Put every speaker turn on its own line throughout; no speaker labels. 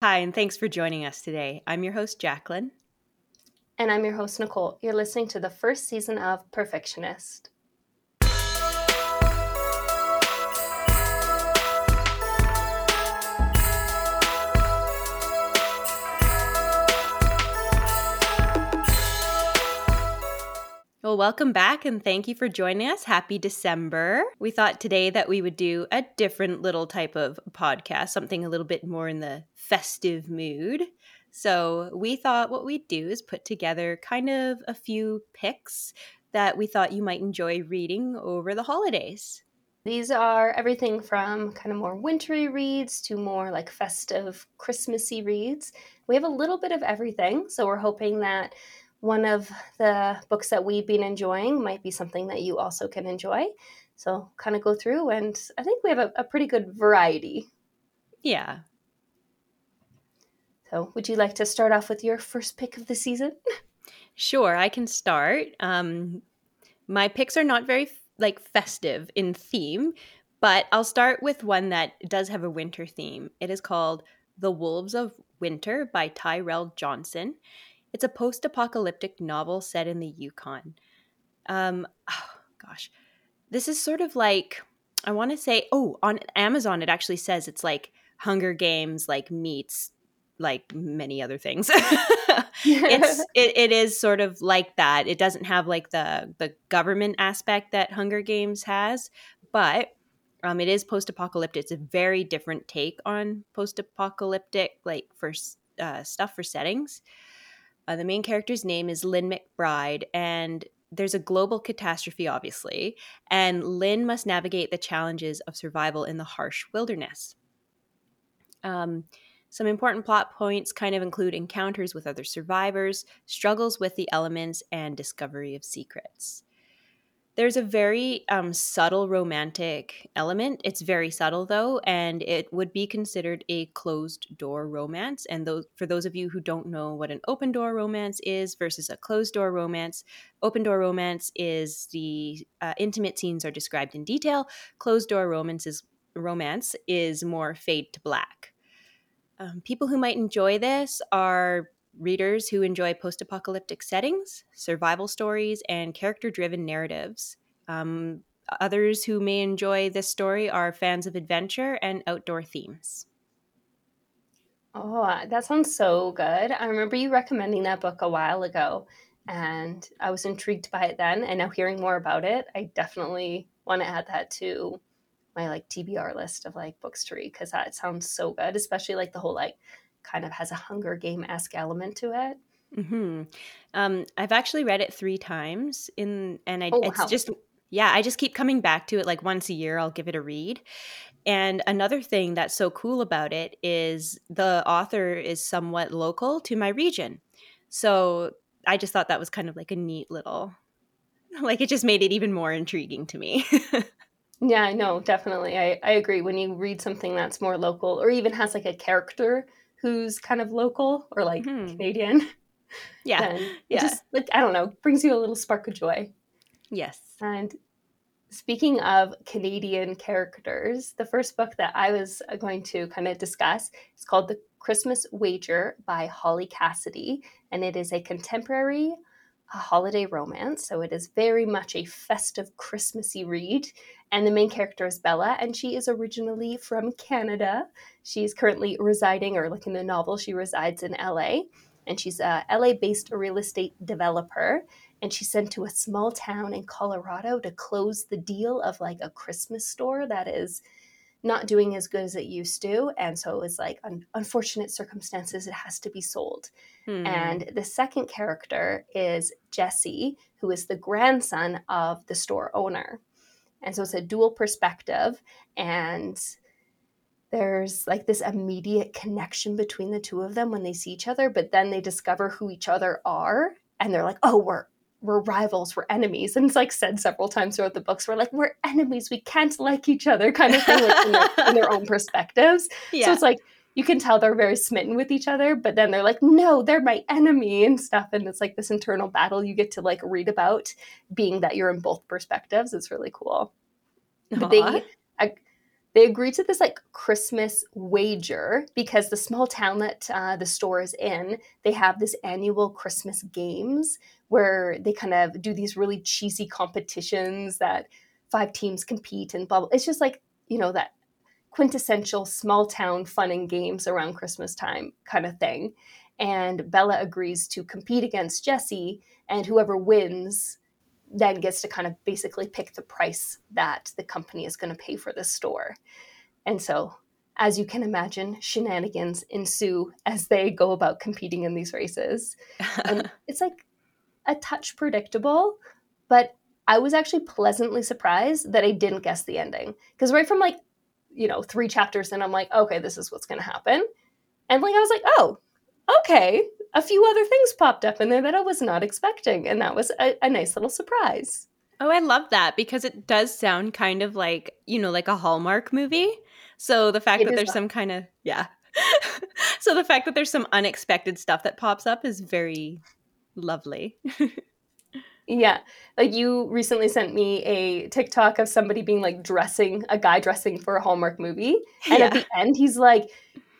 Hi, and thanks for joining us today. I'm your host, Jacqueline.
And I'm your host, Nicole. You're listening to the first season of Perfectionist.
Well, welcome back and thank you for joining us. Happy December. We thought today that we would do a different little type of podcast, something a little bit more in the festive mood. So, we thought what we'd do is put together kind of a few picks that we thought you might enjoy reading over the holidays.
These are everything from kind of more wintry reads to more like festive, Christmassy reads. We have a little bit of everything. So, we're hoping that one of the books that we've been enjoying might be something that you also can enjoy. So, kind of go through, and I think we have a, a pretty good variety.
Yeah.
So, would you like to start off with your first pick of the season?
Sure, I can start. Um, my picks are not very like festive in theme, but I'll start with one that does have a winter theme. It is called The Wolves of Winter by Tyrell Johnson. It's a post apocalyptic novel set in the Yukon. Um, oh, gosh. This is sort of like, I want to say, oh, on Amazon, it actually says it's like Hunger Games, like meets like many other things. it's it, it is sort of like that. It doesn't have like the the government aspect that Hunger Games has, but um, it is post apocalyptic. It's a very different take on post apocalyptic like for uh, stuff for settings. Uh, the main character's name is Lynn McBride, and there's a global catastrophe, obviously, and Lynn must navigate the challenges of survival in the harsh wilderness. Um, some important plot points kind of include encounters with other survivors, struggles with the elements, and discovery of secrets there's a very um, subtle romantic element. It's very subtle though, and it would be considered a closed door romance. And those, for those of you who don't know what an open door romance is versus a closed door romance, open door romance is the uh, intimate scenes are described in detail. Closed door romance is romance is more fade to black. Um, people who might enjoy this are readers who enjoy post apocalyptic settings, survival stories, and character driven narratives. Um, others who may enjoy this story are fans of adventure and outdoor themes.
Oh, uh, that sounds so good. I remember you recommending that book a while ago, and I was intrigued by it then. And now hearing more about it, I definitely want to add that to my like TBR list of like books to read because that sounds so good, especially like the whole like kind of has a Hunger Game esque element to it.
Hmm. Um, I've actually read it three times in, and I, oh, it's wow. just yeah, I just keep coming back to it. Like once a year, I'll give it a read. And another thing that's so cool about it is the author is somewhat local to my region. So I just thought that was kind of like a neat little, like it just made it even more intriguing to me.
yeah, no, definitely. I, I agree. When you read something that's more local or even has like a character who's kind of local or like mm-hmm. Canadian.
Yeah.
Yeah. just like I don't know, brings you a little spark of joy.
Yes.
And speaking of Canadian characters, the first book that I was uh, going to kind of discuss is called The Christmas Wager by Holly Cassidy, and it is a contemporary a holiday romance. So it is very much a festive, Christmassy read. And the main character is Bella, and she is originally from Canada. She's currently residing, or like in the novel, she resides in LA. And she's a LA based real estate developer. And she's sent to a small town in Colorado to close the deal of like a Christmas store that is not doing as good as it used to. And so it was like un- unfortunate circumstances, it has to be sold. Hmm. And the second character is Jesse, who is the grandson of the store owner. And so it's a dual perspective. And there's like this immediate connection between the two of them when they see each other, but then they discover who each other are. And they're like, oh, we're we're rivals, we're enemies. And it's like said several times throughout the books, we're like, we're enemies, we can't like each other, kind of thing, like in, their, in, their, own perspectives. Yeah. So it's like you can tell they're very smitten with each other, but then they're like, no, they're my enemy and stuff. And it's like this internal battle you get to like read about, being that you're in both perspectives. It's really cool. But they, they agree to this like Christmas wager because the small town that uh, the store is in, they have this annual Christmas games where they kind of do these really cheesy competitions that five teams compete and blah, blah. It's just like, you know, that quintessential small town fun and games around Christmas time kind of thing. And Bella agrees to compete against Jesse, and whoever wins then gets to kind of basically pick the price that the company is going to pay for the store. And so, as you can imagine, shenanigans ensue as they go about competing in these races. and it's like a touch predictable, but I was actually pleasantly surprised that I didn't guess the ending. Because right from like, you know, three chapters in, I'm like, okay, this is what's going to happen. And like, I was like, oh, okay, a few other things popped up in there that I was not expecting. And that was a, a nice little surprise.
Oh, I love that because it does sound kind of like, you know, like a Hallmark movie. So the fact it that there's some kind of, yeah. so the fact that there's some unexpected stuff that pops up is very lovely.
yeah. Like you recently sent me a TikTok of somebody being like dressing, a guy dressing for a Hallmark movie. And yeah. at the end, he's like,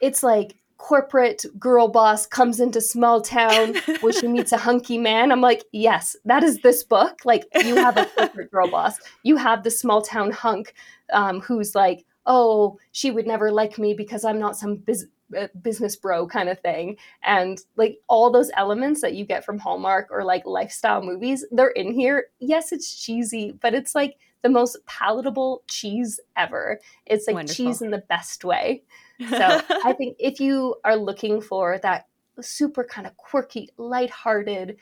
it's like corporate girl boss comes into small town where she meets a hunky man. I'm like, yes, that is this book. Like, you have a corporate girl boss. You have the small town hunk um, who's like, oh, she would never like me because I'm not some biz- uh, business bro kind of thing. And like all those elements that you get from Hallmark or like lifestyle movies, they're in here. Yes, it's cheesy, but it's like the most palatable cheese ever. It's like Wonderful. cheese in the best way. So I think if you are looking for that super kind of quirky, lighthearted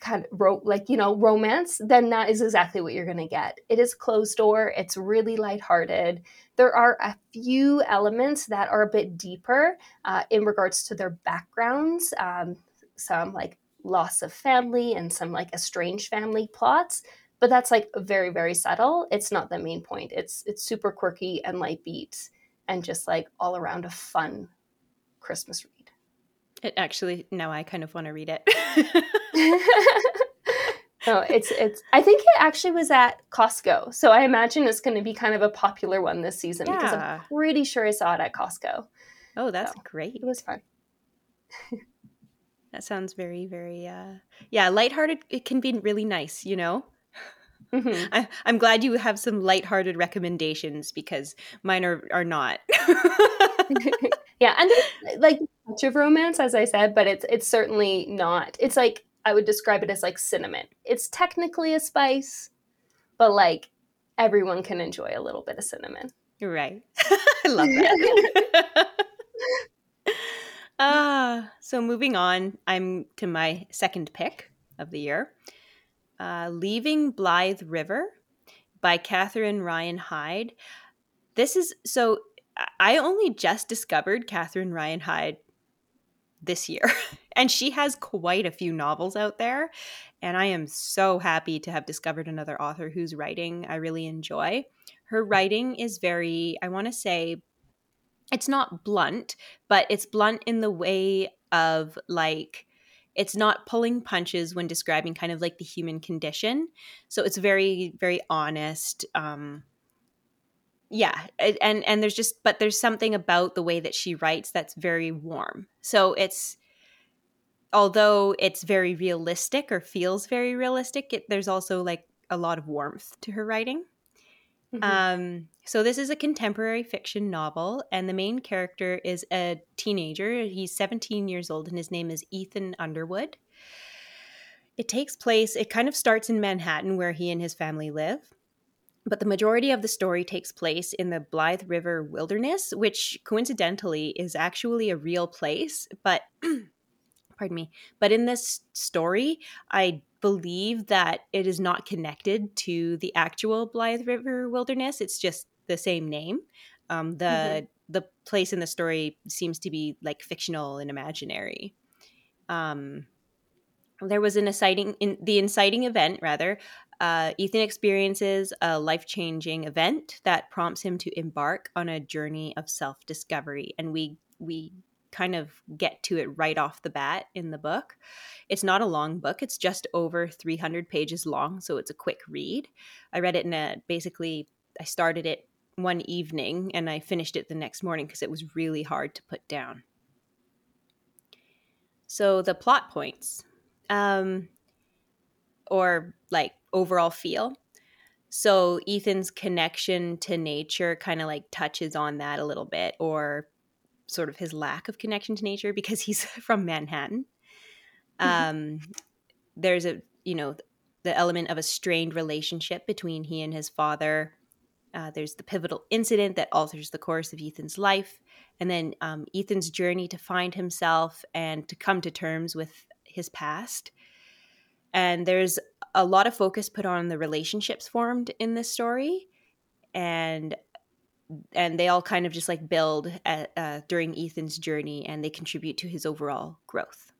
kind of ro- like you know romance, then that is exactly what you're going to get. It is closed door. It's really lighthearted. There are a few elements that are a bit deeper uh, in regards to their backgrounds. Um, some like loss of family and some like estranged family plots but that's like very very subtle it's not the main point it's it's super quirky and light beats and just like all around a fun Christmas read.
It actually now I kind of want to read it.
no, it's it's I think it actually was at Costco. So I imagine it's going to be kind of a popular one this season yeah. because I'm pretty sure I saw it at Costco.
Oh, that's so great.
It was fun.
that sounds very very uh yeah, lighthearted it can be really nice, you know? Mm-hmm. I, am glad you have some lighthearted recommendations because mine are, are not.
yeah, and like touch of romance, as I said, but it's it's certainly not. It's like I would describe it as like cinnamon. It's technically a spice, but like everyone can enjoy a little bit of cinnamon.
Right. I love that. Ah, uh, so moving on, I'm to my second pick of the year uh, Leaving Blythe River by Catherine Ryan Hyde. This is so I only just discovered Catherine Ryan Hyde this year, and she has quite a few novels out there. And I am so happy to have discovered another author whose writing I really enjoy. Her writing is very, I want to say, it's not blunt, but it's blunt in the way of like it's not pulling punches when describing kind of like the human condition. So it's very very honest um yeah and and there's just but there's something about the way that she writes that's very warm. So it's although it's very realistic or feels very realistic it, there's also like a lot of warmth to her writing mm-hmm. um so this is a contemporary fiction novel, and the main character is a teenager. He's 17 years old, and his name is Ethan Underwood. It takes place, it kind of starts in Manhattan, where he and his family live. But the majority of the story takes place in the Blythe River Wilderness, which coincidentally is actually a real place. But, pardon me, but in this story, I believe that it is not connected to the actual Blythe River Wilderness. It's just the same name. Um, the mm-hmm. the place in the story seems to be like fictional and imaginary. Um, there was an inciting in the inciting event rather. Uh, Ethan experiences a life changing event that prompts him to embark on a journey of self discovery, and we we kind of get to it right off the bat in the book. It's not a long book, it's just over 300 pages long, so it's a quick read. I read it in a basically, I started it one evening and I finished it the next morning because it was really hard to put down. So the plot points, um, or like overall feel. So Ethan's connection to nature kind of like touches on that a little bit, or sort of his lack of connection to nature because he's from Manhattan. Um, there's a you know the element of a strained relationship between he and his father. Uh, there's the pivotal incident that alters the course of Ethan's life, and then um, Ethan's journey to find himself and to come to terms with his past. And there's a lot of focus put on the relationships formed in this story, and and they all kind of just like build at, uh, during Ethan's journey, and they contribute to his overall growth.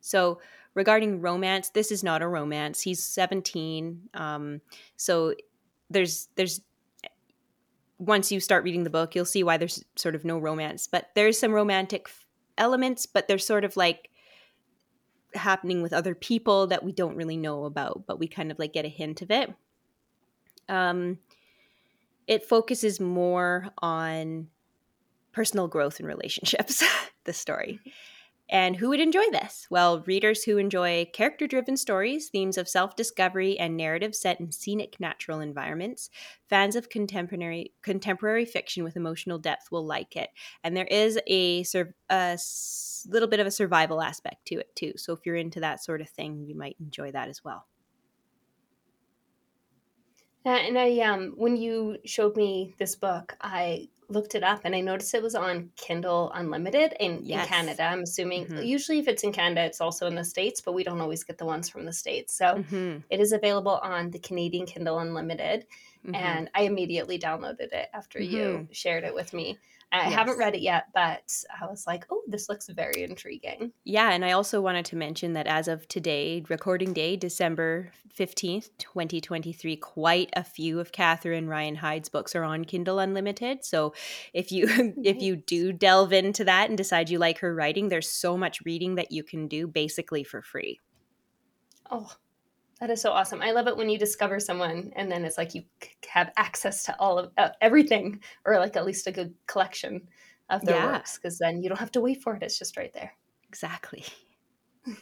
So regarding romance, this is not a romance. He's 17. Um, so there's there's once you start reading the book, you'll see why there's sort of no romance, but there's some romantic elements, but they're sort of like happening with other people that we don't really know about, but we kind of like get a hint of it. Um, it focuses more on personal growth and relationships, the story. And who would enjoy this? Well, readers who enjoy character driven stories, themes of self discovery, and narratives set in scenic natural environments. Fans of contemporary contemporary fiction with emotional depth will like it. And there is a, a little bit of a survival aspect to it, too. So if you're into that sort of thing, you might enjoy that as well.
And I um when you showed me this book, I looked it up and I noticed it was on Kindle Unlimited in, yes. in Canada. I'm assuming mm-hmm. usually if it's in Canada, it's also in the States, but we don't always get the ones from the States. So mm-hmm. it is available on the Canadian Kindle Unlimited. Mm-hmm. And I immediately downloaded it after you mm-hmm. shared it with me. I yes. haven't read it yet, but I was like, oh, this looks very intriguing.
Yeah. And I also wanted to mention that as of today, recording day, December 15th, 2023, quite a few of Catherine Ryan Hyde's books are on Kindle Unlimited. So if you nice. if you do delve into that and decide you like her writing, there's so much reading that you can do basically for free.
Oh, that is so awesome. I love it when you discover someone and then it's like you have access to all of uh, everything or like at least a good collection of their yeah. works because then you don't have to wait for it. It's just right there.
Exactly.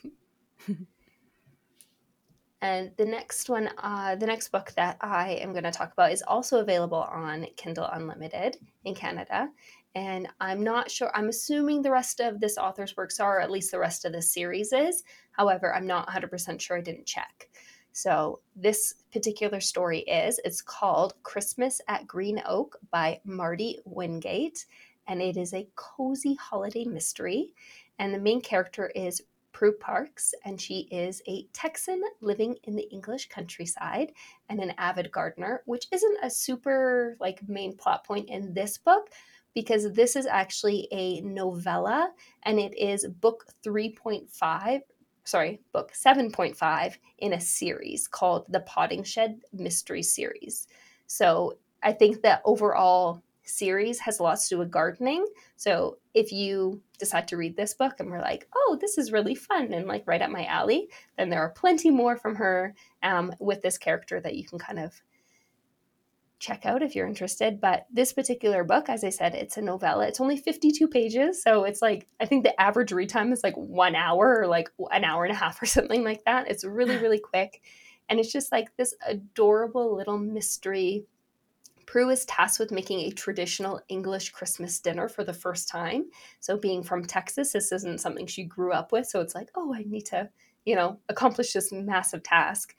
and the next one, uh, the next book that I am going to talk about is also available on Kindle Unlimited in Canada. And I'm not sure, I'm assuming the rest of this author's works are, or at least the rest of the series is. However, I'm not 100% sure, I didn't check. So, this particular story is it's called Christmas at Green Oak by Marty Wingate, and it is a cozy holiday mystery. And the main character is Pru Parks, and she is a Texan living in the English countryside and an avid gardener, which isn't a super like main plot point in this book because this is actually a novella and it is book 3.5 sorry, book 7.5 in a series called the Potting Shed Mystery Series. So I think that overall series has lots to do with gardening. So if you decide to read this book and we're like, oh, this is really fun and like right up my alley, then there are plenty more from her um, with this character that you can kind of check out if you're interested. But this particular book, as I said, it's a novella. It's only 52 pages. So it's like, I think the average read time is like one hour or like an hour and a half or something like that. It's really, really quick. And it's just like this adorable little mystery. Pru is tasked with making a traditional English Christmas dinner for the first time. So, being from Texas, this isn't something she grew up with. So, it's like, oh, I need to, you know, accomplish this massive task.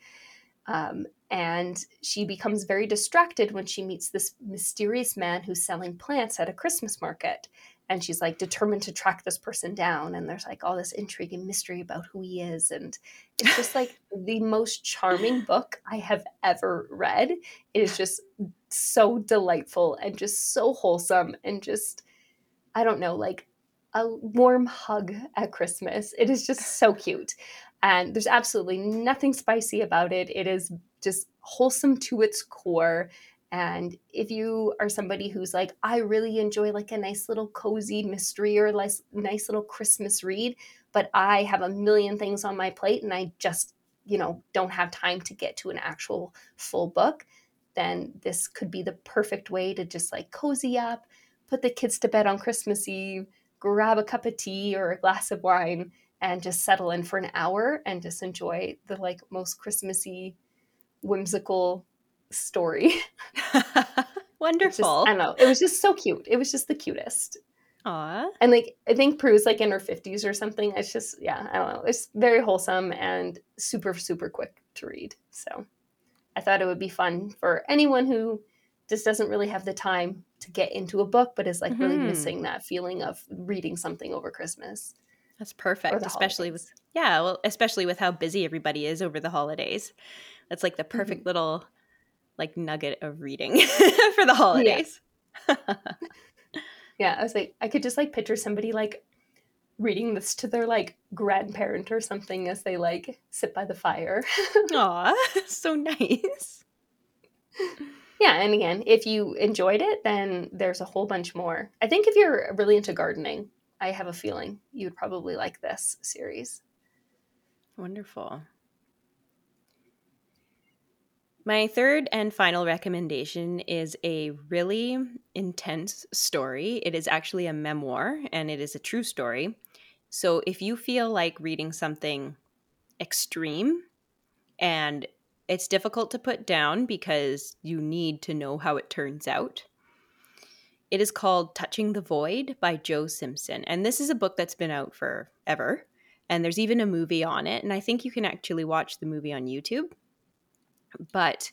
Um, and she becomes very distracted when she meets this mysterious man who's selling plants at a Christmas market. And she's like determined to track this person down. And there's like all this intrigue and mystery about who he is. And it's just like the most charming book I have ever read. It is just so delightful and just so wholesome and just, I don't know, like a warm hug at Christmas. It is just so cute. And there's absolutely nothing spicy about it. It is just wholesome to its core. And if you are somebody who's like, I really enjoy like a nice little cozy mystery or like nice little Christmas read, but I have a million things on my plate and I just, you know, don't have time to get to an actual full book, then this could be the perfect way to just like cozy up, put the kids to bed on Christmas Eve, grab a cup of tea or a glass of wine, and just settle in for an hour and just enjoy the like most Christmassy, whimsical story.
Wonderful.
Just, I don't know. It was just so cute. It was just the cutest.
Aw.
And like I think Pru's like in her fifties or something. It's just yeah, I don't know. It's very wholesome and super super quick to read. So I thought it would be fun for anyone who just doesn't really have the time to get into a book, but is like really
Mhm.
missing that feeling of reading something over Christmas.
That's perfect, especially with yeah, well, especially with how busy everybody is over the holidays. That's like the mm-hmm. perfect little like nugget of reading for the holidays.
Yeah, I was like, I could just like picture somebody like reading this to their like grandparent or something as they like sit by the fire.
Aw, so nice.
yeah, and again, if you enjoyed it, then there's a whole bunch more. I think if you're really into gardening, I have a feeling you would probably like this series.
Wonderful. My third and final recommendation is a really intense story. It is actually a memoir and it is a true story. So if you feel like reading something extreme and it's difficult to put down because you need to know how it turns out, it is called Touching the Void by Joe Simpson. And this is a book that's been out forever. And there's even a movie on it. And I think you can actually watch the movie on YouTube but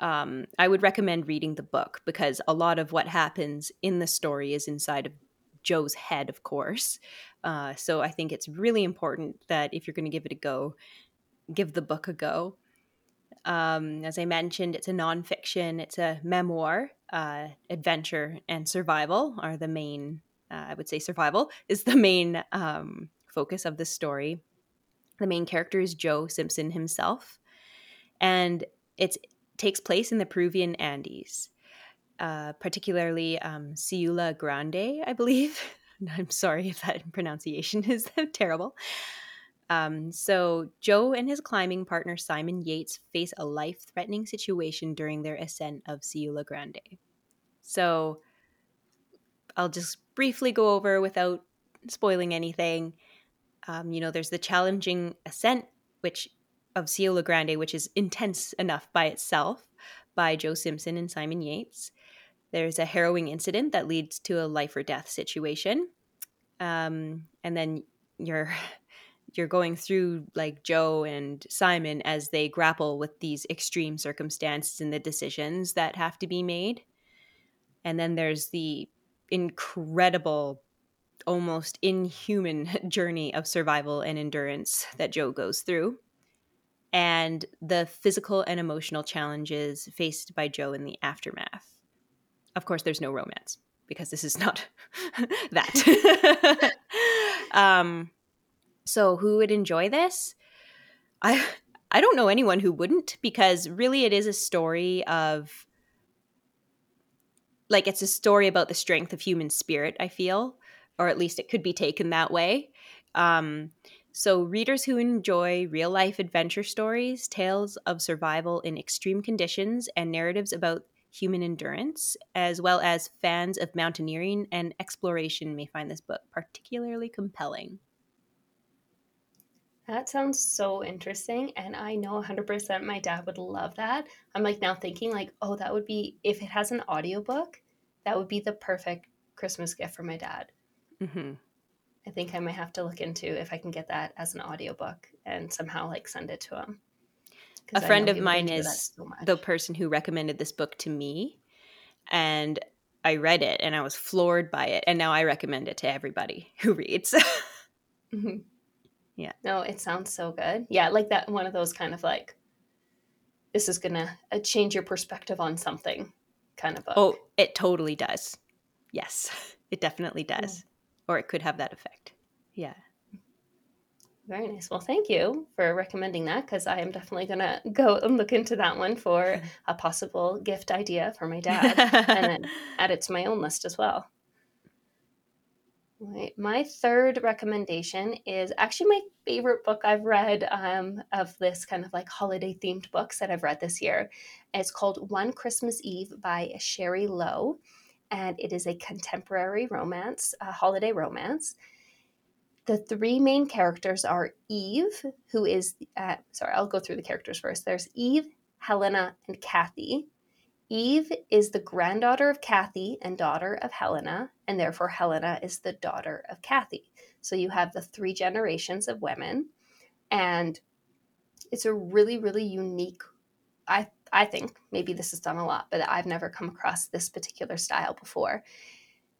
um, I would recommend reading the book because a lot of what happens in the story is inside of Joe's head, of course. Uh, so I think it's really important that if you're going to give it a go, give the book a go. Um, as I mentioned, it's a nonfiction, it's a memoir. Uh, adventure and survival are the main, uh, I would say, survival is the main um, focus of the story. The main character is Joe Simpson himself and it takes place in the Peruvian Andes, uh, particularly um, Siula Grande, I believe. I'm sorry if that pronunciation is terrible. Um, so, Joe and his climbing partner Simon Yates face a life threatening situation during their ascent of Siula Grande. So, I'll just briefly go over without spoiling anything. Um, you know, there's the challenging ascent, which of Siula Grande, which is intense enough by itself, by Joe Simpson and Simon Yates. There's a harrowing incident that leads to a life or death situation, um, and then you're you're going through like Joe and Simon as they grapple with these extreme circumstances and the decisions that have to be made. And then there's the incredible almost inhuman journey of survival and endurance that Joe goes through and the physical and emotional challenges faced by Joe in the aftermath. Of course, there's no romance because this is not that. um, so, who would enjoy this? I I don't know anyone who wouldn't because really it is a story of like it's a story about the strength of human spirit. I feel, or at least it could be taken that way. Um, so, readers who enjoy real life adventure stories, tales of survival in extreme conditions, and narratives about human endurance, as well as fans of mountaineering and exploration, may find this book particularly compelling.
That sounds so interesting. And I know 100% my dad would love that. I'm like now thinking, like, oh, that would be, if it has an audiobook, that would be the perfect Christmas gift for my dad.
hmm
I think I might have to look into if I can get that as an audiobook and somehow like send it to him.
A friend of mine is
so
the person who recommended this book to me, and I read it and I was floored by it, and now I recommend it to everybody who reads.
Mhm.
Yeah.
No, it sounds so good. Yeah, like that one of those kind of like, this is gonna uh, change your perspective on something kind of book.
oh, it totally does. Yes, it definitely does. Or it could have that effect. Yeah.
Very nice. Well, thank you for recommending that because I am definitely gonna go and look into that one for a possible gift idea for my dad and then add it to my own list as well. Right. My third recommendation is actually my favorite book I've read um, of this kind of like holiday themed books that I've read this year. It's called One Christmas Eve by Sherry Lowe, and it is a contemporary romance, a holiday romance. The three main characters are Eve, who is, uh, sorry, I'll go through the characters first. There's Eve, Helena, and Kathy. Eve is the granddaughter of Kathy and daughter of Helena, and therefore Helena is the daughter of Kathy. So you have the three generations of women, and it's a really, really unique. I I think maybe this is done a lot, but I've never come across this particular style before.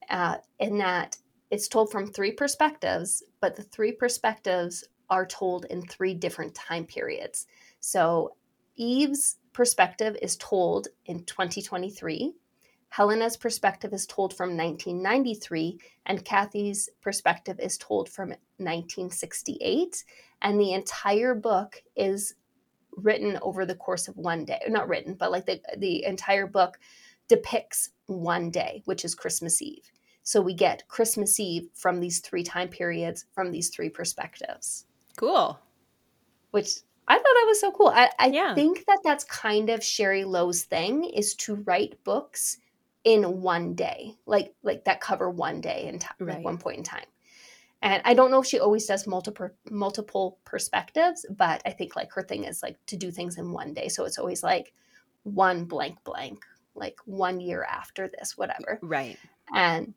Uh, in that it's told from three perspectives, but the three perspectives are told in three different time periods. So Eve's perspective is told in 2023. Helena's perspective is told from 1993, and Kathy's perspective is told from 1968. And the entire book is written over the course of one day. Not written, but like the, the entire book depicts one day, which is Christmas Eve. So we get Christmas Eve from these three time periods, from these three perspectives.
Cool.
Which I thought that was so cool. I, I yeah. think that that's kind of Sherry Lowe's thing is to write books in one day, like like that cover one day in time, right. like one point in time. And I don't know if she always does multiple multiple perspectives, but I think like her thing is like to do things in one day. So it's always like one blank blank, like one year after this, whatever.
Right.
And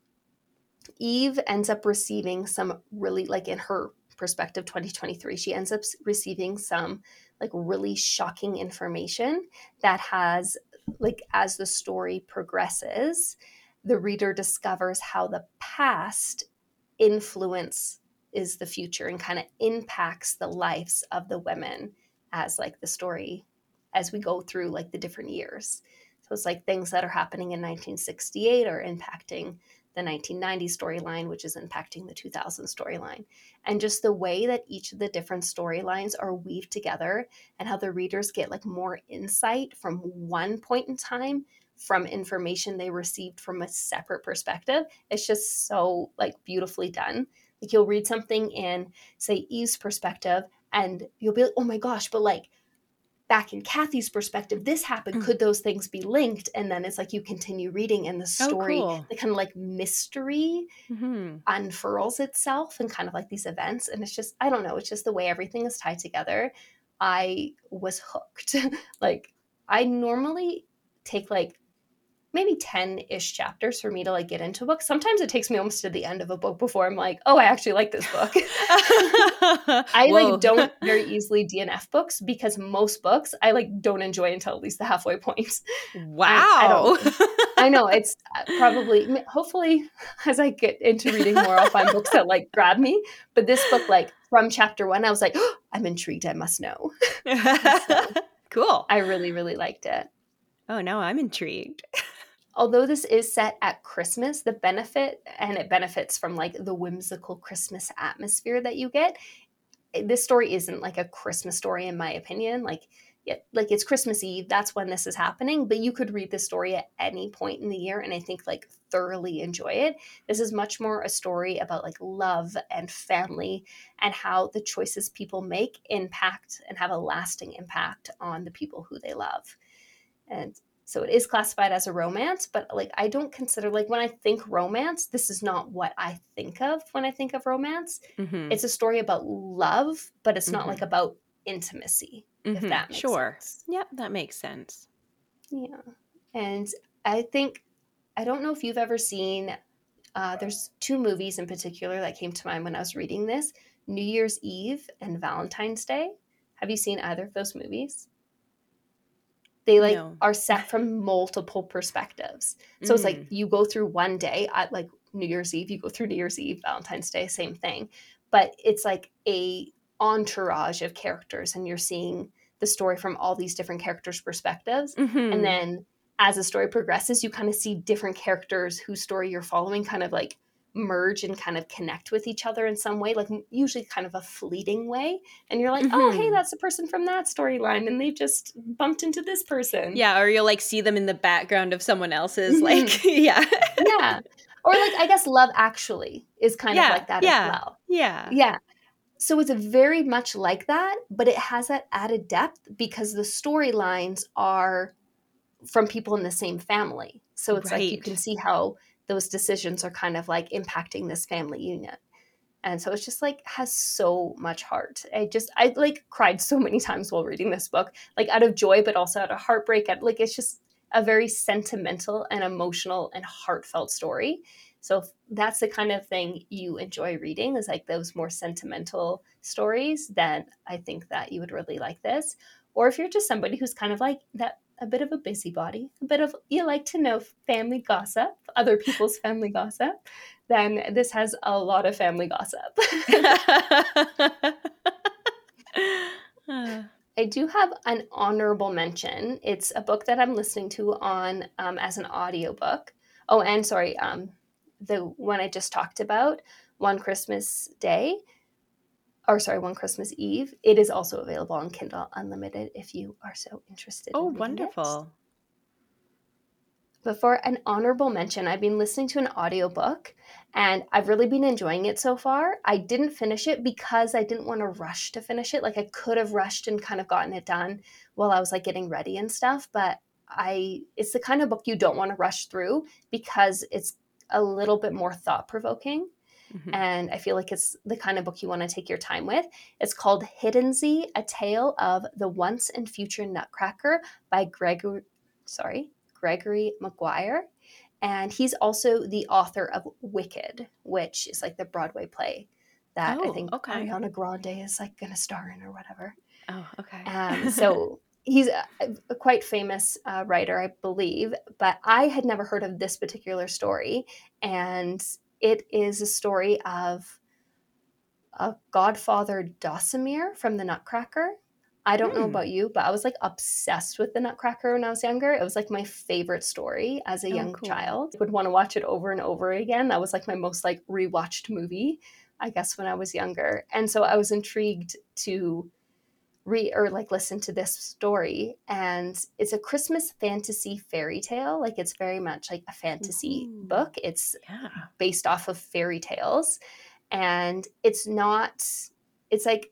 Eve ends up receiving some really like in her perspective 2023 she ends up receiving some like really shocking information that has like as the story progresses the reader discovers how the past influence is the future and kind of impacts the lives of the women as like the story as we go through like the different years. So it's like things that are happening in 1968 are impacting the 1990 storyline, which is impacting the 2000 storyline. And just the way that each of the different storylines are weaved together and how the readers get like more insight from one point in time from information they received from a separate perspective. It's just so like beautifully done. Like you'll read something in, say, Eve's perspective, and you'll be like, oh my gosh, but like back in Kathy's perspective, this happened. Mm. Could those things be linked? And then it's like you continue reading, and the oh, story, oh, cool. the kind of like mystery mm-hmm. unfurls itself, and kind of like these events. And it's just, I don't know, it's just the way everything is tied together. I was hooked. like, I normally take like maybe 10-ish chapters for me to like get into a book sometimes it takes me almost to the end of a book before i'm like oh i actually like this book. I like don't very easily dnf books because most books i like don't enjoy until at least the halfway point.
Wow I,
I, I know it's uh, probably hopefully as i get into reading more i'll find books that like grab me. But this book like from chapter one i was like oh, i'm intrigued i must know.
So, cool.
I really really liked it.
Oh, no, I'm intrigued
although this is set at Christmas, the benefit, and it benefits from like the whimsical Christmas atmosphere that you get. Eh, this story isn't like a Christmas story, in my opinion. Like, like it's Christmas Eve, that's when this is happening, but you could read this story at any point in the year and I think like thoroughly enjoy it. This is much more a story about like love and family and how the choices people make impact and have a lasting impact on the people who they love. And so it is classified as a romance, but like I don't consider like when I think romance, this is not what I think of when I think of romance. Mm-hmm. It's a story about love, but it's mm-hmm. not like mm-hmm. about intimacy. Mm-hmm. If that makes sure. sense.
Yep, that makes sense.
Yeah. And I think I don't know if you've ever seen uh, there's two movies in particular that came to mind when I was reading this New Year's Eve and Valentine's Day. Have you seen either of those movies? They like no. are set from multiple perspectives so mm. it's like mm. you go through one day at like new year's eve you go through new year's eve valentine's day same thing but it's like a entourage of characters and you're seeing the story from all these different characters perspectives mm-hmm. and then as the story progresses you kind of see different characters whose story you're following kind of like merge and kind of connect with each other in some way, like usually kind of a fleeting way. And you're like, mm-hmm. oh, hey, mm-hmm. that's the person from that storyline. And they just bumped into this person.
Yeah. Or you'll like see them in the background of someone else's, mm-hmm. like, yeah.
yeah. or like I guess Love Actually is kind
yeah,
of like that
yeah,
as well.
Yeah.
Yeah. So it's very much like that, but it has that added depth because the storylines are from people in the same family. So it's like you can see how those decisions are kind of like impacting this family unit. And so it's just like has so much heart. I just I like cried so many times while reading this book, like out of joy, but also out of heartbreak. At like it's just a very sentimental and emotional and heartfelt story. So that's the kind of thing you enjoy reading is like those more sentimental stories, then I think that you would really like this. Or if you're just somebody who's kind of like that a bit of a busybody, a bit of you like to know family gossip, other people's family gossip, then this has a lot of family gossip. I do have an honorable mention. It's a book that I'm listening to on um, as an audiobook. Oh, and sorry, um, the one I just talked about, One Christmas Day, or sorry, One Christmas Eve. It is also available on Kindle Unlimited if you are so interested.
oh,
in reading it.
wonderful.
But for an honorable mention, I've been listening to an audiobook and I've really been enjoying it so far. I didn't finish it because I didn't want to rush to finish it. Like I could have rushed and kind of gotten it done while I was like getting ready and stuff, but I it's the kind of book you don't want to rush through because it's a little bit more thought provoking
Mhm.
and I feel like it's the kind of book you want to take your time with. It's called Hiddensee: A Tale of the Once and Future Nutcracker by Gregory sorry, Gregory Maguire. And he's also the author of Wicked, which is like the Broadway play that I
Oh,
think
okay.
Ariana Grande is like going to star in or whatever.
Oh, okay.
Um, so he's a, a quite famous uh, writer, I believe, but I had never heard of this particular story. And it is a story of a godfather Drosselmeier from the Nutcracker. I don't know
Hmm.
about you, but I was like obsessed with the Nutcracker when I was younger. It was like my favorite story as a
Oh,
young
cool.
child. Would want to watch it over and over again. That was like my most like rewatched movie, I guess, when I was younger. And so I was intrigued to read or like listen to this story. And it's a Christmas fantasy fairy tale. Like it's very much like a fantasy
Ooh.
book. It's
yeah.
based off of fairy tales and it's not it's like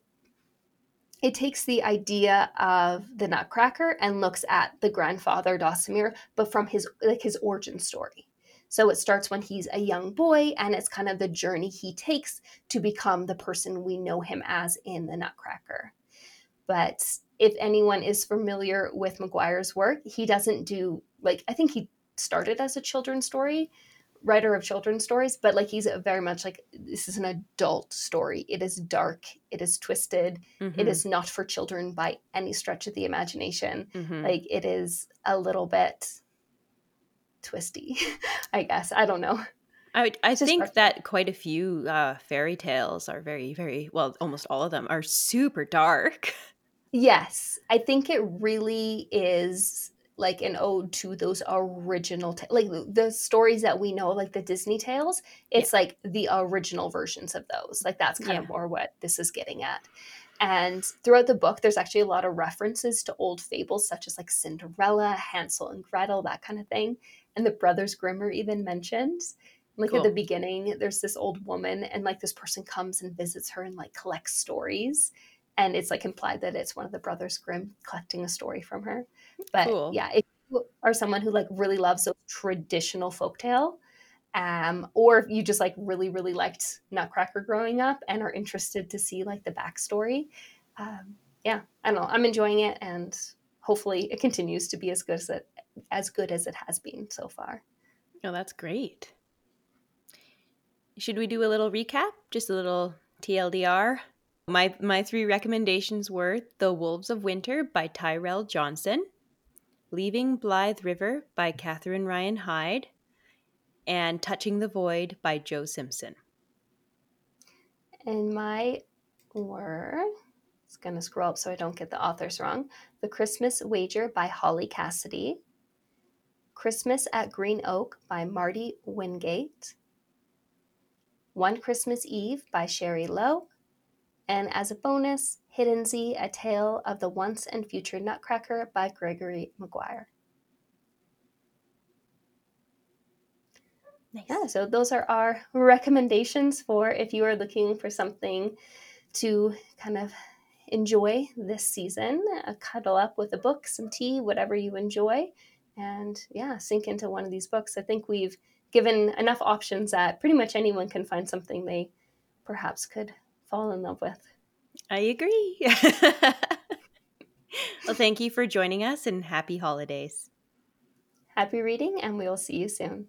it takes the idea of the nutcracker and looks at the grandfather Drosselmeier but from his like his origin story so it starts when he's a young boy and it's kind of the journey he takes to become the person we know him as in the nutcracker but if anyone is familiar with Maguire's work he doesn't do like i think he started as a children's story writer of children's stories, but like he's a very much like this is an adult story. It is dark, it is twisted, it
Mhm.
is not for children by any stretch of the imagination.
Mhm.
Like it is a little bit twisty, I guess. I don't know.
I, I think that quite a few uh, fairy tales are very, very well. Almost all of them are super dark.
Yes, I think it really is like an ode to those original ta- like the- stories that we know like the Disney tales. It's like the original versions of those. Like that's kind
Yeah.
of more what this is getting at. And throughout the book there's actually a lot of references to old fables such as like Cinderella, Hansel and Gretel, that kind of thing. And the Brothers Grimm are even mentioned. Like at the beginning there's this old woman and like this person comes and visits her and like collects stories and it's like implied that it's one of the brothers Grimm collecting a story from her. But
Cool.
yeah, if you are someone who like really loves those traditional folktale, um, or if you just like really really liked Nutcracker growing up and are interested to see like the backstory, um, yeah, I don't know, I'm enjoying it, and hopefully it continues to be as good as it as good as it has been so far.
Oh, that's great. Should we do a little recap? Just a little TLDR. My my three recommendations were The Wolves of Winter by Tyrell Johnson, Leaving Blythe River by Catherine Ryan Hyde, and Touching the Void by Joe Simpson.
And my were, it's going to scroll up so I don't get the authors wrong. The Christmas Wager by Holly Cassidy. Christmas at Green Oak by Marty Wingate. One Christmas Eve by Sherry Lowe. And as a bonus, Hiddensee, A Tale of the Once and Future Nutcracker by Gregory Maguire. Nice. Yeah, so those are our recommendations for if you are looking for something to kind of enjoy this season. Uh, cuddle up with a book, some tea, whatever you enjoy, and yeah, sink into one of these books. I think we've given enough options that pretty much anyone can find something they perhaps could fall in love with.
I agree. well, thank you for joining us and happy holidays.
Happy reading, and we will see you soon.